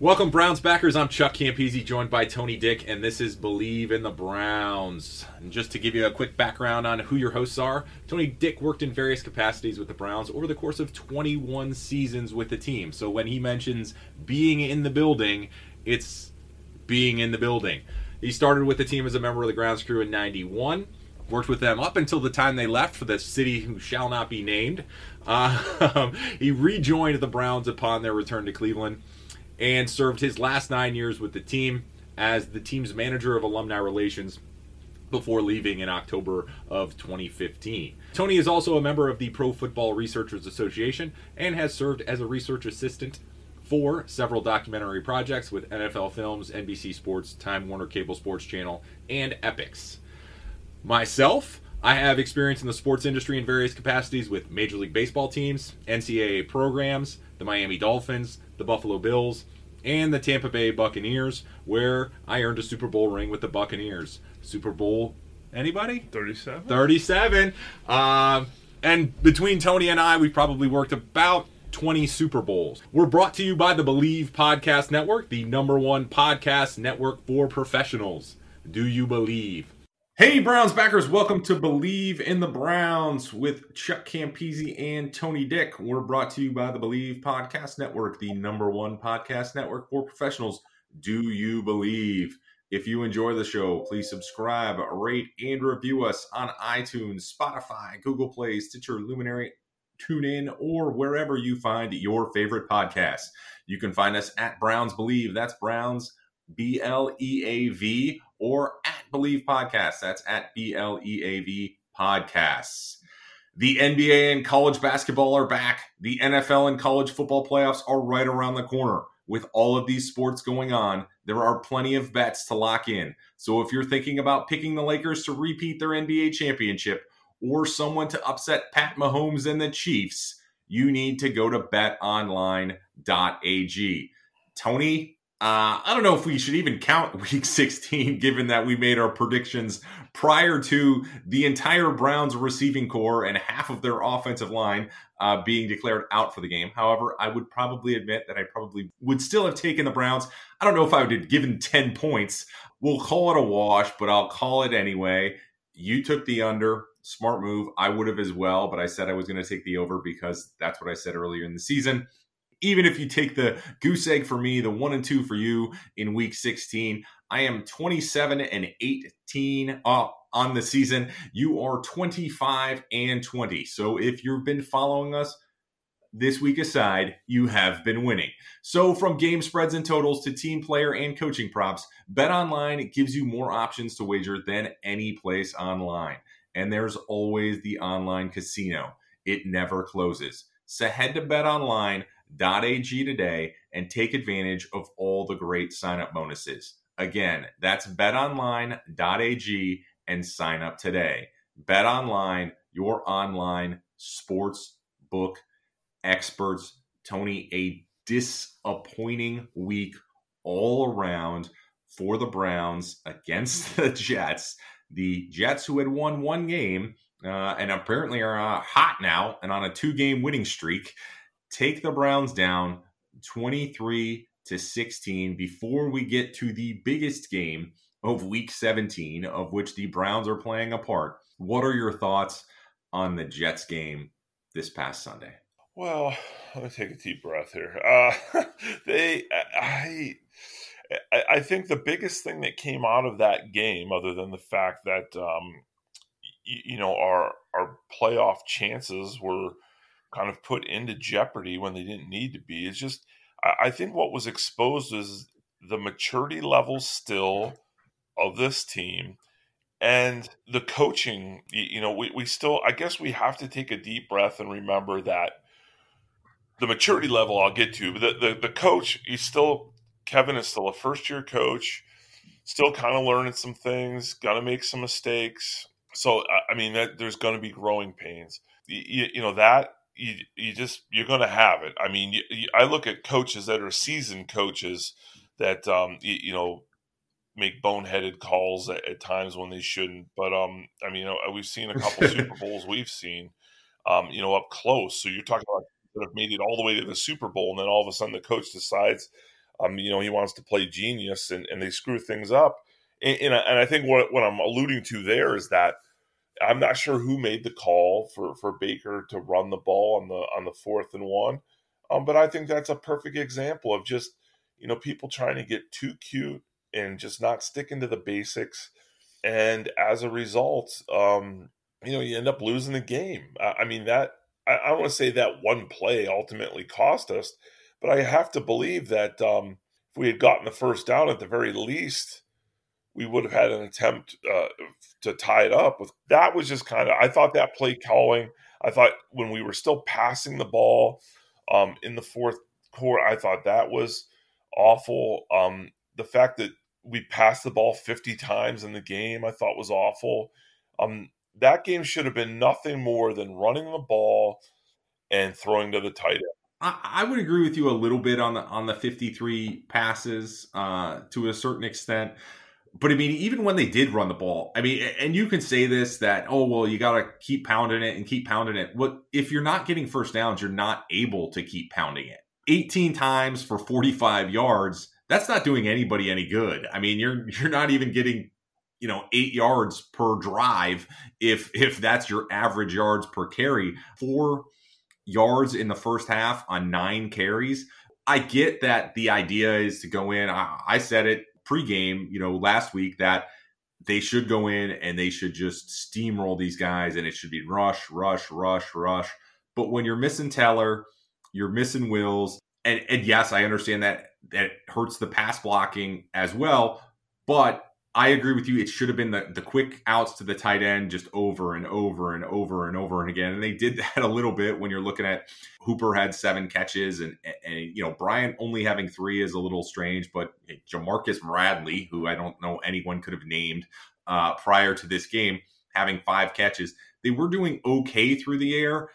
Welcome, Browns backers. I'm Chuck Campese, joined by Tony Dick, and this is Bleav in the Browns. And just to give you a quick background on who your hosts are, Tony Dick worked in various capacities with the Browns over the course of 21 seasons with the team. So when he mentions being in the building, it's being in the building. He started with the team as a member of the grounds crew in 91 worked with them up until the time they left for the city who shall not be named. Uh, he rejoined the Browns upon their return to Cleveland and served his last nine years with the team as the team's manager of alumni relations before leaving in October of 2015. Tony is also a member of the Pro Football Researchers Association and has served as a research assistant for several documentary projects with NFL Films, NBC Sports, Time Warner Cable Sports Channel, and Epix. Myself, I have experience in the sports industry in various capacities with Major League Baseball teams, NCAA programs, the Miami Dolphins, the Buffalo Bills, and the Tampa Bay Buccaneers, where I earned a Super Bowl ring with the Buccaneers. Super Bowl, anybody? 37. 37. Um, and between Tony and I, we've probably worked about 20 Super Bowls. We're brought to you by the Bleav Podcast Network, the number one podcast network for professionals. Do you believe? Hey, Browns backers, welcome to Bleav in the Browns with Chuck Campese and Tony Dick. We're brought to you by the Bleav Podcast Network, the number one podcast network for professionals. Do you believe? If you enjoy the show, please subscribe, rate, and review us on iTunes, Spotify, Google Play, Stitcher, Luminary, TuneIn, or wherever you find your favorite podcast. You can find us at Browns Bleav. That's Browns, B L E A V, or Bleav Podcasts. That's at B L E A V Podcasts. The NBA and college basketball are back. The NFL and college football playoffs are right around the corner. With all of these sports going on, there are plenty of bets to lock in. So if you're thinking about picking the Lakers to repeat their NBA championship or someone to upset Pat Mahomes and the Chiefs, you need to go to betonline.ag. Tony, uh, I don't know if we should even count week 16, given that we made our predictions prior to the entire Browns receiving corps and half of their offensive line uh, being declared out for the game. However, I would probably admit that I probably would still have taken the Browns. I don't know if I would have given 10 points. We'll call it a wash, but I'll call it anyway. You took the under. Smart move. I would have as well, but I said I was going to take the over because that's what I said earlier in the season even if you take the goose egg for me, the one and two for you in week 16, I am 27 and 18 up on the season. You are 25 and 20. So if you've been following us, this week aside, you have been winning. So, from game spreads and totals to team player and coaching props, BetOnline gives you more options to wager than any place online. And there's always the online casino, it never closes. So, head to BetOnline betonline.ag today and take advantage of all the great sign up bonuses. Again, that's betonline.ag and sign up today. BetOnline, your online sports book experts. Tony, a disappointing week all around for the Browns against the Jets. The Jets, who had won one game uh, and apparently are uh, hot now and on a two game winning streak, take the Browns down 23 to 16 before we get to the biggest game of week 17, of which the Browns are playing a part. What are your thoughts on the Jets game this past Sunday? Well, let me take a deep breath here. Uh, they, I, I think the biggest thing that came out of that game, other than the fact that um, you know our our playoff chances were kind of put into jeopardy when they didn't need to be. It's just I think what was exposed is the maturity level still of this team and the coaching. You know we, we still i guess we have to take a deep breath and remember that the maturity level i'll get to but the, the, the coach he's still kevin is still a first year coach still kind of learning some things gonna make some mistakes. So i mean that there's gonna be growing pains. You, you know that you, you just you're gonna have it i mean you, you, i look at coaches that are seasoned coaches that um, you, you, know make boneheaded calls at, at, times when they shouldn't. But um, I mean, you know, we've seen a couple Super Bowls we've seen, um, you know, up close. So you're talking about that have made it all the way to the Super Bowl, and then all of a sudden the coach decides, um, you know, he wants to play genius, and, and they screw things up. And, and, I, and I think what what I'm alluding to there is that. I'm not sure who made the call for, for Baker to run the ball on the on the fourth and one, um, but I think that's a perfect example of just you know, people trying to get too cute and just not sticking to the basics. And as a result, um, you know, you end up losing the game. I, I mean, that, I, I want to say that one play ultimately cost us, but I have to believe that um, if we had gotten the first down at the very least, we would have had an attempt uh, to tie it up. With that was just kind of I thought that play calling. I thought when we were still passing the ball um, in the fourth quarter, I thought that was awful. Um, the fact that we passed the ball 50 times in the game, I thought was awful. Um, that game should have been nothing more than running the ball and throwing to the tight end. I, would agree with you a little bit on the on the 53 passes uh, to a certain extent. But I mean, even when they did run the ball, I mean, and you can say this that, oh, well, you got to keep pounding it and keep pounding it. What if you're not getting first downs, you're not able to keep pounding it. 18 times for 45 yards, that's not doing anybody any good. I mean, you're you're not even getting, you know, 8 yards per drive if if that's your average yards per carry. 4 yards in the first half on 9 carries. I get that the idea is to go in. I, I said it pregame, you know, last week that they should go in and they should just steamroll these guys and it should be rush, rush, rush, rush. But when you're missing Teller, you're missing Wills, and, and yes, I understand that that hurts the pass blocking as well. But I agree with you. It should have been the, the quick outs to the tight end just over and over and over and over and again. And they did that a little bit when you're looking at Hooper had seven catches and, and you know, Bryant only having three is a little strange, but Ja'Marcus Bradley, who I don't know anyone could have named uh, prior to this game, having five catches, they were doing okay through the air.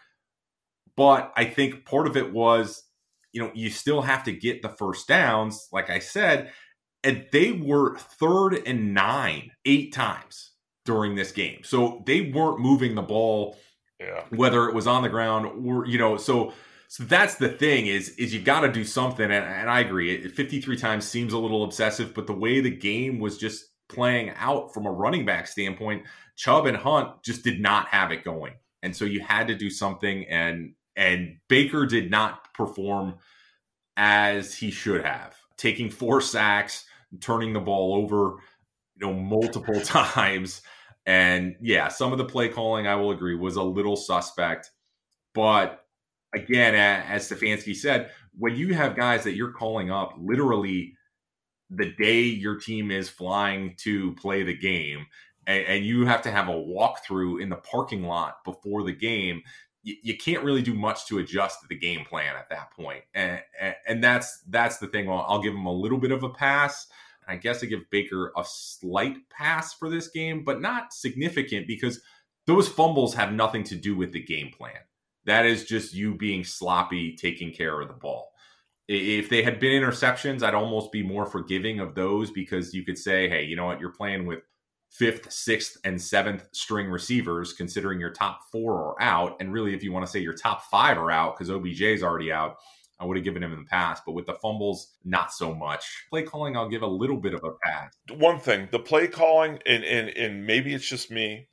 But I think part of it was, you know, you still have to get the first downs, like I said, and they were third and nine eight times during this game. So they weren't moving the ball, yeah. whether it was on the ground or, you know, so so that's the thing is is you got to do something and, and i agree it, 53 times seems a little obsessive but the way the game was just playing out from a running back standpoint chubb and hunt just did not have it going and so you had to do something and and Baker did not perform as he should have, taking four sacks, turning the ball over, you know, multiple times. And yeah, some of the play calling, I will agree, was a little suspect. But again, as Stefanski said, when you have guys that you're calling up literally the day your team is flying to play the game, and, and you have to have a walkthrough in the parking lot before the game, you, you can't really do much to adjust the game plan at that point. And, and, and that's that's the thing. I'll, I'll give him a little bit of a pass. I guess I give Baker a slight pass for this game, but not significant because those fumbles have nothing to do with the game plan. That is just you being sloppy, taking care of the ball. If they had been interceptions, I'd almost be more forgiving of those because you could say, hey, you know what, you're playing with fifth, sixth, and seventh string receivers, considering your top four are out. And really, if you want to say your top five are out because OBJ is already out, I would have given him in the past. But with the fumbles, not so much. Play calling, I'll give a little bit of a pass. One thing, the play calling, and and and maybe it's just me,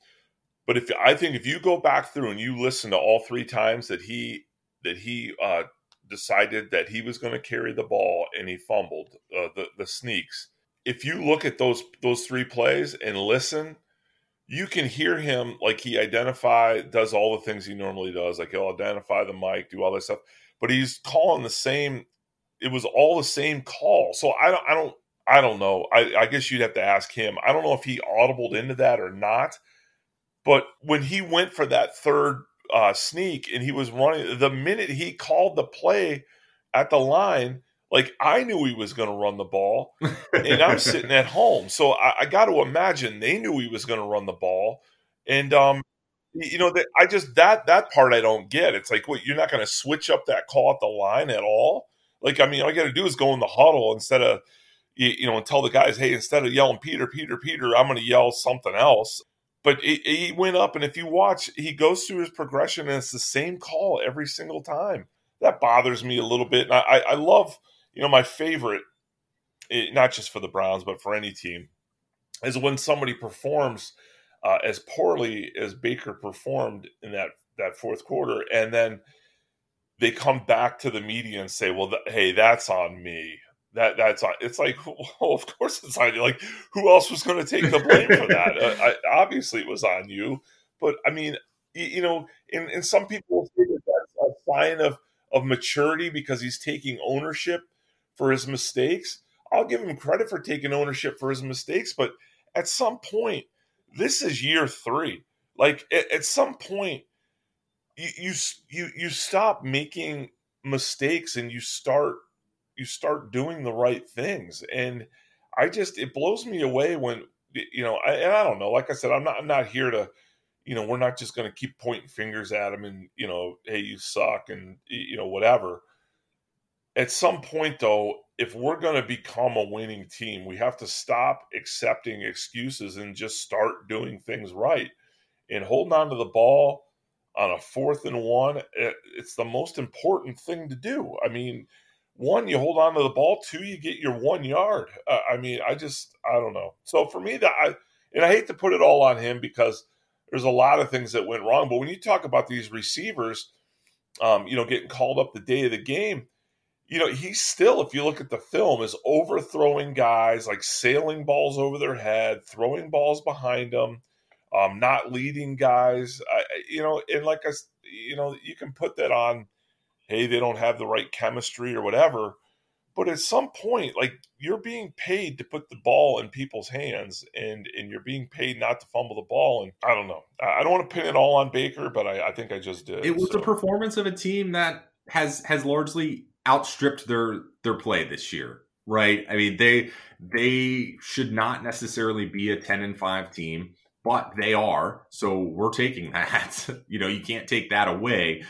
but if I think if you go back through and you listen to all three times that he that he uh, decided that he was going to carry the ball and he fumbled uh, the the sneaks if you look at those those three plays and listen, you can hear him like he identify does all the things he normally does. Like he'll identify the mic, do all this stuff, but he's calling the same. It was all the same call. So I don't. I don't. I don't know. I, I guess you'd have to ask him. I don't know if he audibled into that or not. But when he went for that third uh, sneak and he was running, the minute he called the play at the line, like I knew he was going to run the ball, and I'm sitting at home, so I, I got to imagine they knew he was going to run the ball, and um, you know that I just that that part I don't get. It's like, what you're not going to switch up that call at the line at all? Like, I mean, all you got to do is go in the huddle instead of you, know, and tell the guys, hey, instead of yelling Peter, Peter, Peter, I'm going to yell something else. But he, he went up, and if you watch, he goes through his progression, and it's the same call every single time. That bothers me a little bit. And I, I love you know, my favorite, eh, not just for the Browns, but for any team, is when somebody performs uh, as poorly as Baker performed in that that fourth quarter, and then they come back to the media and say, "Well, th- hey, that's on me." That that's on. It's like, well, of course it's on you. Like, who else was going to take the blame for that? Uh, I, obviously, it was on you. But I mean, you, you know, and, and some people say that that's a sign of of maturity because he's taking ownership for his mistakes. I'll give him credit for taking ownership for his mistakes, but at some point, this is year three. Like at, at some point, you, you you stop making mistakes and you start you start doing the right things. And I just it blows me away when you know. I, and I don't know. Like I said, I'm not I'm not here to you know we're not just going to keep pointing fingers at him and you know hey you suck and you know whatever at some point though if we're going to become a winning team we have to stop accepting excuses and just start doing things right. And holding on to the ball on a fourth and one it's the most important thing to do. I mean one you hold on to the ball. Two you get your one yard. Uh, i mean i just i don't know. So for me that i and i hate to put it all on him because there's a lot of things that went wrong. But when you talk about these receivers um, you know getting called up the day of the game you know, he's still, if you look at the film, is overthrowing guys, like sailing balls over their head, throwing balls behind them, um, not leading guys. Uh, you know, and like I, you know, you can put that on, hey, they don't have the right chemistry or whatever. But at some point, like you're being paid to put the ball in people's hands, and and you're being paid not to fumble the ball. And I don't know. I don't want to pin it all on Baker, but I, I think I just did. It was so. a performance of a team that has has largely outstripped their their play this year, right? I mean, they they should not necessarily be a 10 and 5 team, but they are. So we're taking that. you know, you can't take that away.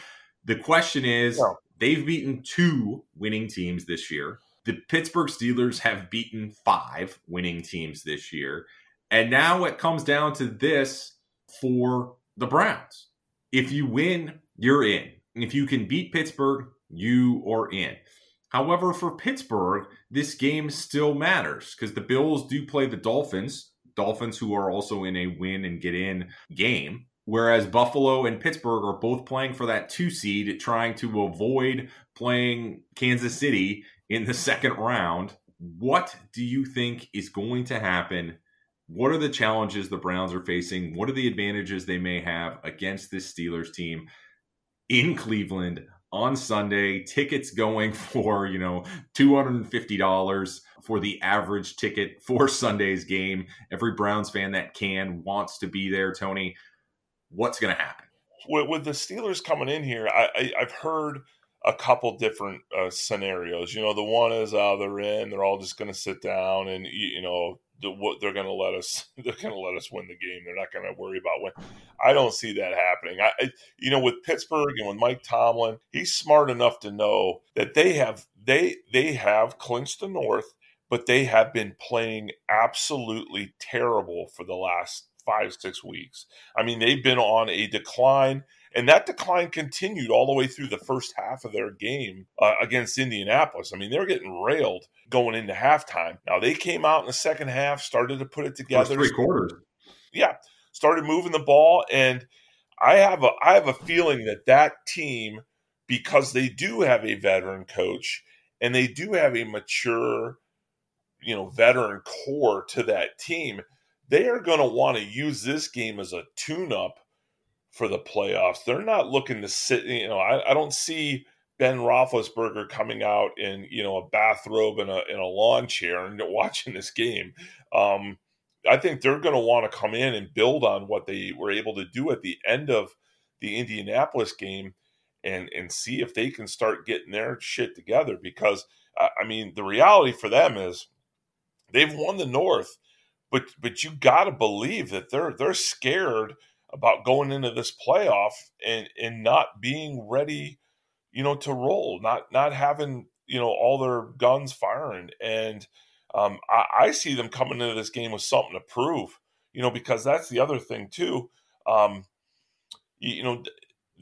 The question is no. they've beaten two winning teams this year. The Pittsburgh Steelers have beaten five winning teams this year. And now it comes down to this for the Browns. If you win, you're in. If you can beat Pittsburgh, you are in. However, for Pittsburgh, this game still matters because the Bills do play the Dolphins, Dolphins who are also in a win and get in game. Whereas Buffalo and Pittsburgh are both playing for that two seed, trying to avoid playing Kansas City in the second round. What do you think is going to happen? What are the challenges the Browns are facing? What are the advantages they may have against this Steelers team in Cleveland on Sunday. Tickets going for, you know, $250 for the average ticket for Sunday's game. Every Browns fan that can wants to be there, Tony. What's going to happen? With, with, the Steelers coming in here, I, I, have heard a couple different uh, scenarios. You know, the one is uh, they're in, they're all just going to sit down and, you know, what they're going to let us they're going to let us win the game. They're not going to worry about when. I don't see that happening. I, you know with Pittsburgh and with Mike Tomlin, he's smart enough to know that they have they they have clinched the North, but they have been playing absolutely terrible for the last five six weeks. I mean they've been on a decline. And that decline continued all the way through the first half of their game uh, against Indianapolis. I mean, they were getting railed going into halftime. Now they came out in the second half, started to put it together. First three quarters. Yeah, started moving the ball, and I have a I have a feeling that that team, because they do have a veteran coach and they do have a mature, you know, veteran core to that team, they are going to want to use this game as a tune-up for the playoffs. They're not looking to sit. You know, I, I don't see Ben Roethlisberger coming out in you know a bathrobe and a in a lawn chair and watching this game. Um, I think they're going to want to come in and build on what they were able to do at the end of the Indianapolis game and and see if they can start getting their shit together because I mean the reality for them is they've won the North but but you got to believe that they're they're scared about going into this playoff and and not being ready you know to roll not not having you know all their guns firing and um, I, I, see them coming into this game with something to prove you know because that's the other thing too um, you, you know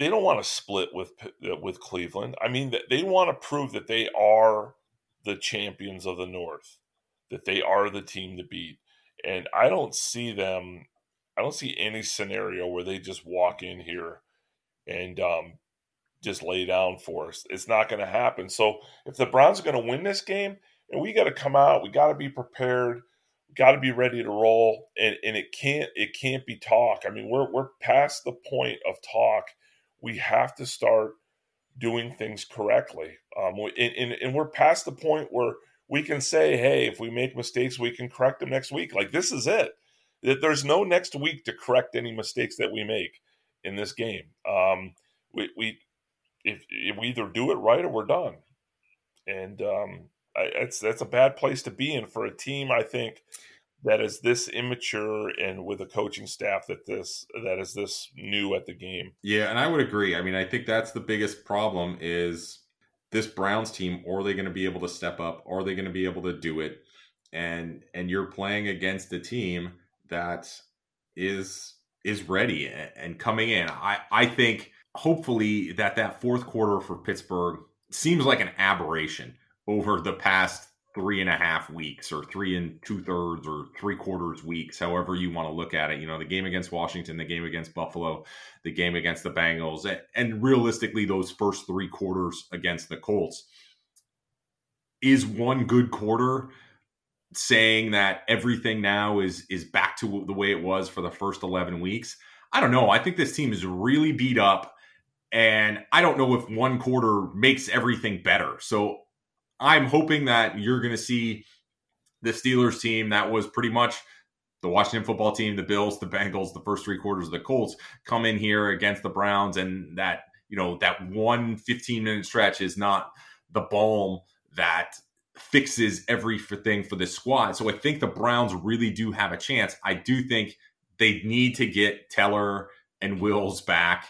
they don't want to split with with Cleveland. I mean, they want to prove that they are the champions of the North, that they are the team to beat. And I don't see them. I don't see any scenario where they just walk in here and um, just lay down for us. It's not going to happen. So if the Browns are going to win this game, and we got to come out, we got to be prepared, got to be ready to roll, and and it can't it can't be talk. I mean, we're we're past the point of talk we have to start doing things correctly. Um, and, and, and we're past the point where we can say, hey, if we make mistakes, we can correct them next week. Like this is it. There's no next week to correct any mistakes that we make in this game. Um, we, we if, if, we either do it right or we're done. And um, I, it's that's a bad place to be in for a team. I think that is this immature and with a coaching staff that this that is this new at the game. Yeah, and I would agree. I mean, I think that's the biggest problem is this Browns team. Are they going to be able to step up? Are they going to be able to do it? And and you're playing against a team that is is ready and coming in. I I think hopefully that that fourth quarter for Pittsburgh seems like an aberration over the past three and a half weeks or three and two thirds or three quarters weeks, however you want to look at it. You know, the game against Washington, the game against Buffalo, the game against the Bengals, and realistically, those first three quarters against the Colts. Is one good quarter saying that everything now is is back to the way it was for the first 11 weeks? I don't know. I think this team is really beat up. And I don't know if one quarter makes everything better. So I'm hoping that you're going to see the Steelers team that was pretty much the Washington football team, the Bills, the Bengals, the first three quarters of the Colts come in here against the Browns, and that you know that one 15 minute stretch is not the balm that fixes everything for this squad. So I think the Browns really do have a chance. I do think they need to get Teller and Wills back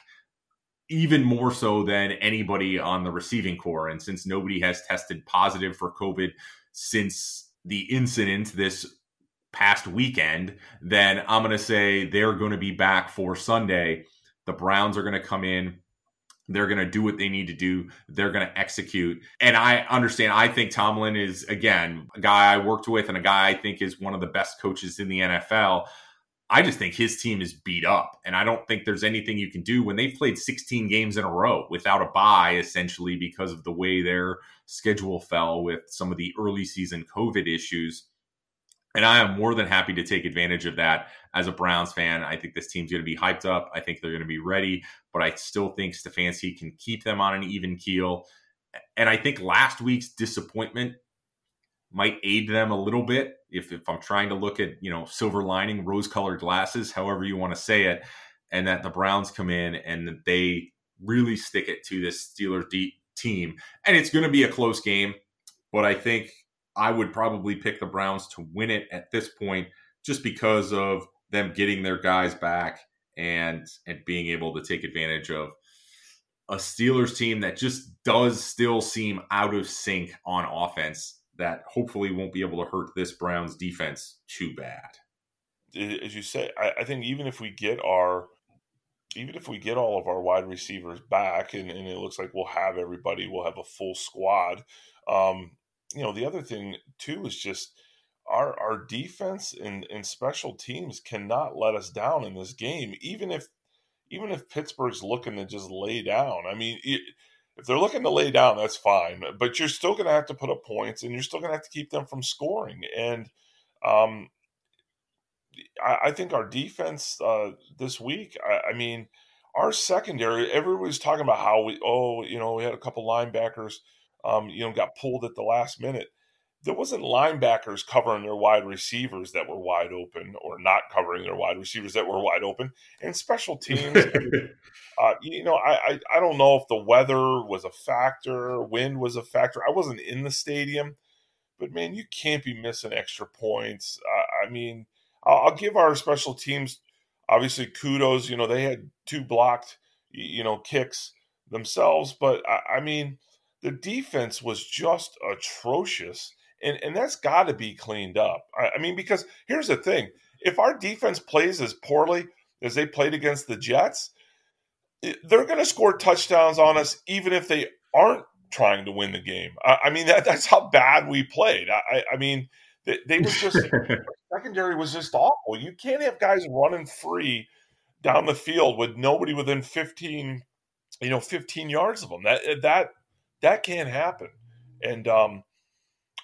even more so than anybody on the receiving corps. And since nobody has tested positive for COVID since the incident this past weekend, then I'm going to say they're going to be back for Sunday. The Browns are going to come in. They're going to do what they need to do. They're going to execute. And I understand. I think Tomlin is, again, a guy I worked with and a guy I think is one of the best coaches in the NFL. I just think his team is beat up. And I don't think there's anything you can do when they've played 16 games in a row without a bye, essentially, because of the way their schedule fell with some of the early season COVID issues. And I am more than happy to take advantage of that as a Browns fan. I think this team's going to be hyped up. I think they're going to be ready, but I still think Stefanski can keep them on an even keel. And I think last week's disappointment might aid them a little bit if, if I'm trying to look at, you know, silver lining, rose colored glasses, however you want to say it, and that the Browns come in and they really stick it to this Steelers deep team. And it's going to be a close game, but I think I would probably pick the Browns to win it at this point just because of them getting their guys back and and being able to take advantage of a Steelers team that just does still seem out of sync on offense that hopefully won't be able to hurt this Browns defense too bad. As you say, I, I think even if we get our even if we get all of our wide receivers back and, and, it looks like we'll have everybody, we'll have a full squad. Um, you know, the other thing too is just our our defense and, and special teams cannot let us down in this game, even if even if Pittsburgh's looking to just lay down. I mean, it, if they're looking to lay down, that's fine. But you're still going to have to put up points, and you're still going to have to keep them from scoring. And um, I, think our defense uh, this week. I, I, mean, our secondary. Everybody's talking about how we. Oh, you know, we had a couple linebackers. Um, you know, got pulled at the last minute. There wasn't linebackers covering their wide receivers that were wide open, or not covering their wide receivers that were wide open. And special teams. uh, you know, I, I I don't know if the weather was a factor, wind was a factor. I wasn't in the stadium but man, you can't be missing extra points. Uh, I mean, I'll, I'll, give our special teams obviously kudos. You know, they had two blocked, you know, kicks themselves, but I, I mean, the defense was just atrocious, and and that's got to be cleaned up. I, I mean, because here's the thing: if our defense plays as poorly as they played against the Jets, they're going to score touchdowns on us, even if they aren't trying to win the game. I, I mean, that, that's how bad we played. I, I mean, they, they were just secondary was just awful. You can't have guys running free down the field with nobody within 15, you know, 15 yards of them. That that that can't happen. And um,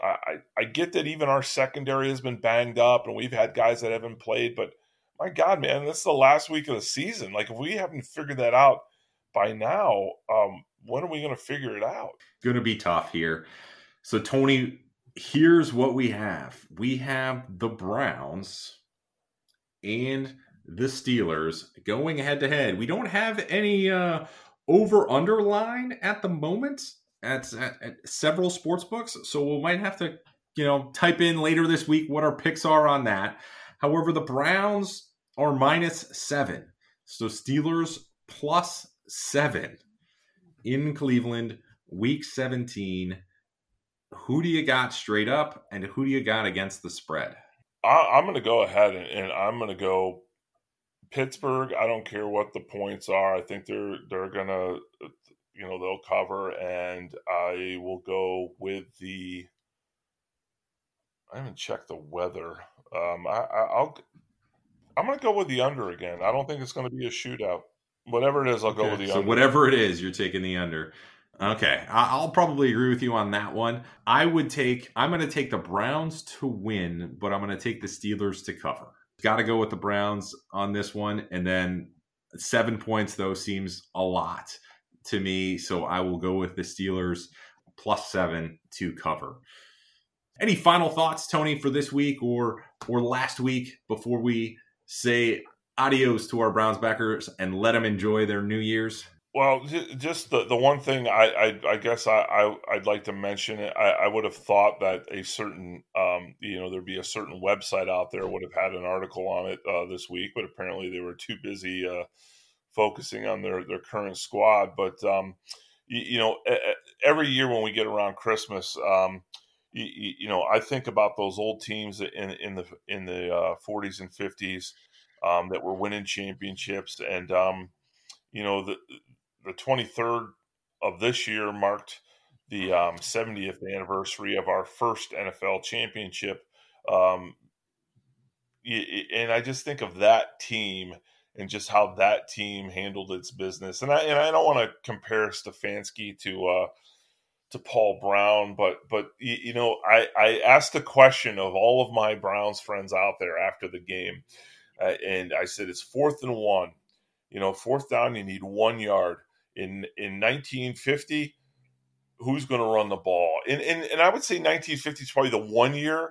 I I get that even our secondary has been banged up, and we've had guys that haven't played, but my God, man, this is the last week of the season. Like if we haven't figured that out by now, um, when are we going to figure it out? Going to be tough here. So, Tony, here's what we have we have the Browns and the Steelers going head to head. We don't have any uh, over underline at the moment at, at, at several sports books, so we might have to you know type in later this week what our picks are on that. However, the Browns are minus seven, so Steelers plus seven in Cleveland, week 17. Who do you got straight up, and who do you got against the spread? I, am going to go ahead and, and I'm going to go Pittsburgh. I don't care what the points are. I think they're they're going to, cover, and I will go with the. I haven't checked the weather. Um, I, I, will I'm going to go with the under again. I don't think it's going to be a shootout. Whatever it is, I'll okay. go with the so under. whatever it is, you're taking the under. Okay, I'll probably agree with you on that one. I would take. I'm going to take the Browns to win, but I'm going to take the Steelers to cover. Got to go with the Browns on this one, and then seven points though seems a lot to me, so I will go with the Steelers plus seven to cover. Any final thoughts, Tony, for this week or or last week before we say adios to our Browns backers and let them enjoy their New Year's? Well, just the, the one thing I, I, I guess I, I would like to mention I, I would have thought that a certain um, you know there'd be a certain website out there would have had an article on it uh, this week, but apparently they were too busy uh, focusing on their their current squad. But um, you, you, know, every year when we get around Christmas, um, you, you, know, I think about those old teams in in the in the uh, 40s and 50s um, that were winning championships. And, um, you know, the, the 23rd of this year marked the um, 70th anniversary of our first NFL championship. Um, and I just think of that team and just how that team handled its business. And I and I don't want to compare Stefanski to uh, to Paul Brown, but but you know I I asked the question of all of my Browns friends out there after the game uh, and I said it's fourth and one. You know, fourth down, you need one yard. In in 1950, who's going to run the ball? And, and and I would say 1950 is probably the one year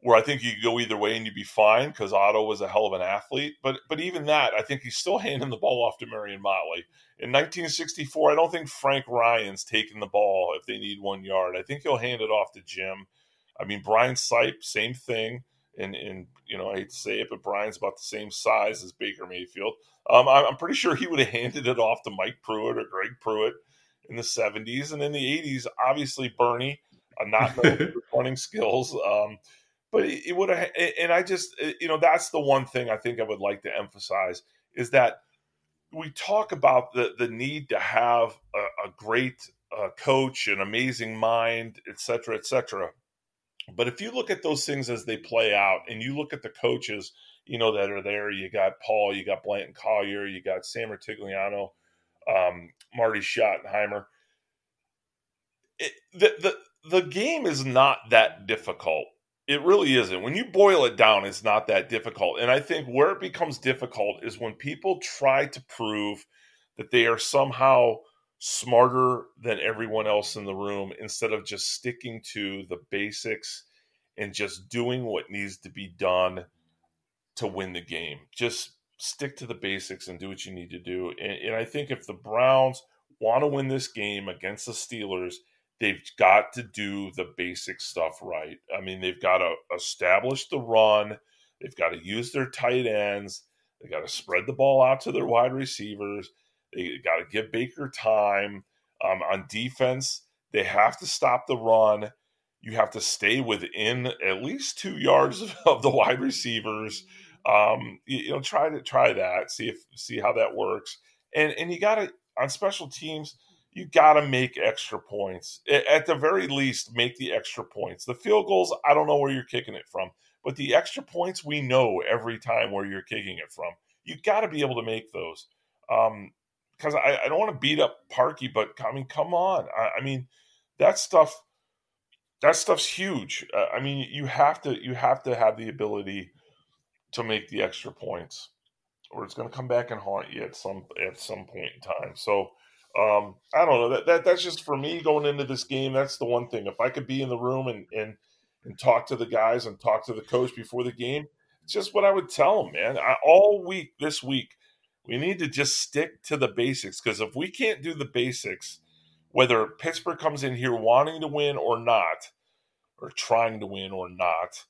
where I think you could go either way and you'd be fine because Otto was a hell of an athlete. But but even that, I think he's still handing the ball off to Marion Motley. In 1964, I don't think Frank Ryan's taking the ball if they need one yard. I think he'll hand it off to Jim. I mean, Brian Sipe, same thing and and you know I hate to say it, but Brian's about the same size as Baker Mayfield. Um, I'm pretty sure he would have handed it off to Mike Pruitt or Greg Pruitt in the 70s, and in the 80s, obviously Bernie, uh, not running skills. Um, but it, it would have, and I just, you know, that's the one thing I think I would like to emphasize is that we talk about the the need to have a, a great uh, coach, an amazing mind, et cetera, et cetera. But if you look at those things as they play out and you look at the coaches, you know, that are there, you got Paul, you got Blanton Collier, you got Sam Rutigliano, um, Marty Schottenheimer. It, the, the, the game is not that difficult It really isn't. When you boil it down, it's not that difficult. And I think where it becomes difficult is when people try to prove that they are somehow smarter than everyone else in the room instead of just sticking to the basics and just doing what needs to be done to win the game. Just stick to the basics and do what you need to do. And, and I think if the Browns want to win this game against the Steelers, they've got to do the basic stuff right. I mean, they've got to establish the run, they've got to use their tight ends, they got to spread the ball out to their wide receivers, they got to give Baker time. Um, on defense, they have to stop the run. You have to stay within at least two yards of the wide receivers. Um, you, you know, try to try that. See if see how that works. And and you got to on special teams you got to make extra points. At the very least, make the extra points. The field goals, I don't know where you're kicking it from, but the extra points, we know every time where you're kicking it from. You got to be able to make those. Um, because I, I, don't want to beat up Parkey, but I mean, come on. I, I mean, that stuff, that stuff's huge. Uh, I mean, you have to, you have to have the ability to make the extra points, or it's going to come back and haunt you at some at some point in time. So um, I don't know that, that that's just for me going into this game. That's the one thing. If I could be in the room and and and talk to the guys and talk to the coach before the game, it's just what I would tell them, man. I, all week this week, we need to just stick to the basics because if we can't do the basics, whether Pittsburgh comes in here wanting to win or not, or trying to win or not,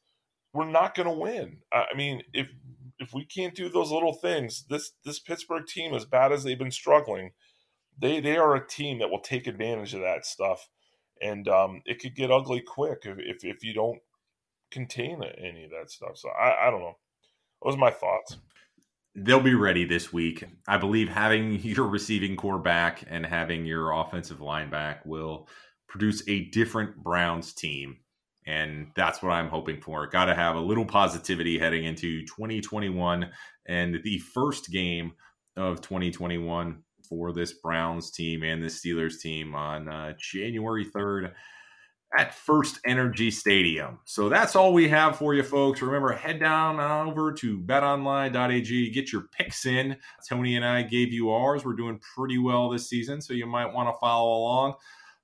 we're not going to win. I mean, if if we can't do those little things, this this Pittsburgh team, as bad as they've been struggling, they they are a team that will take advantage of that stuff, and um, it could get ugly quick if, if, if you don't contain any of that stuff. So I, I don't know. Those are my thoughts. They'll be ready this week. I believe having your receiving corps back and having your offensive line back will produce a different Browns team. And that's what I'm hoping for. Got to have a little positivity heading into 2021 and the first game of 2021 for this Browns team and this Steelers team on uh, January 3rd at First Energy Stadium. So that's all we have for you, folks. Remember, head down over to betonline.ag, get your picks in. Tony and I gave you ours. We're doing pretty well this season, so you might want to follow along.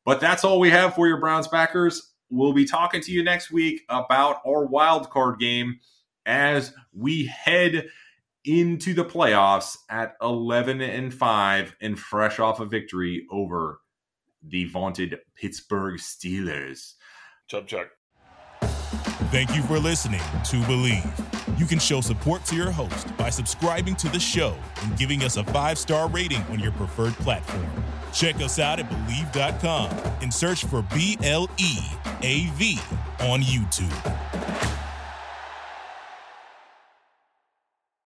But that's all we have for your Browns backers. We'll be talking to you next week about our wild card game as we head into the playoffs at 11 and 5 and fresh off a victory over the vaunted Pittsburgh Steelers. Chubb check. Thank you for listening to Bleav. You can show support to your host by subscribing to the show and giving us a five star rating on your preferred platform. Check us out at Bleav.com and search for B L E A V on YouTube.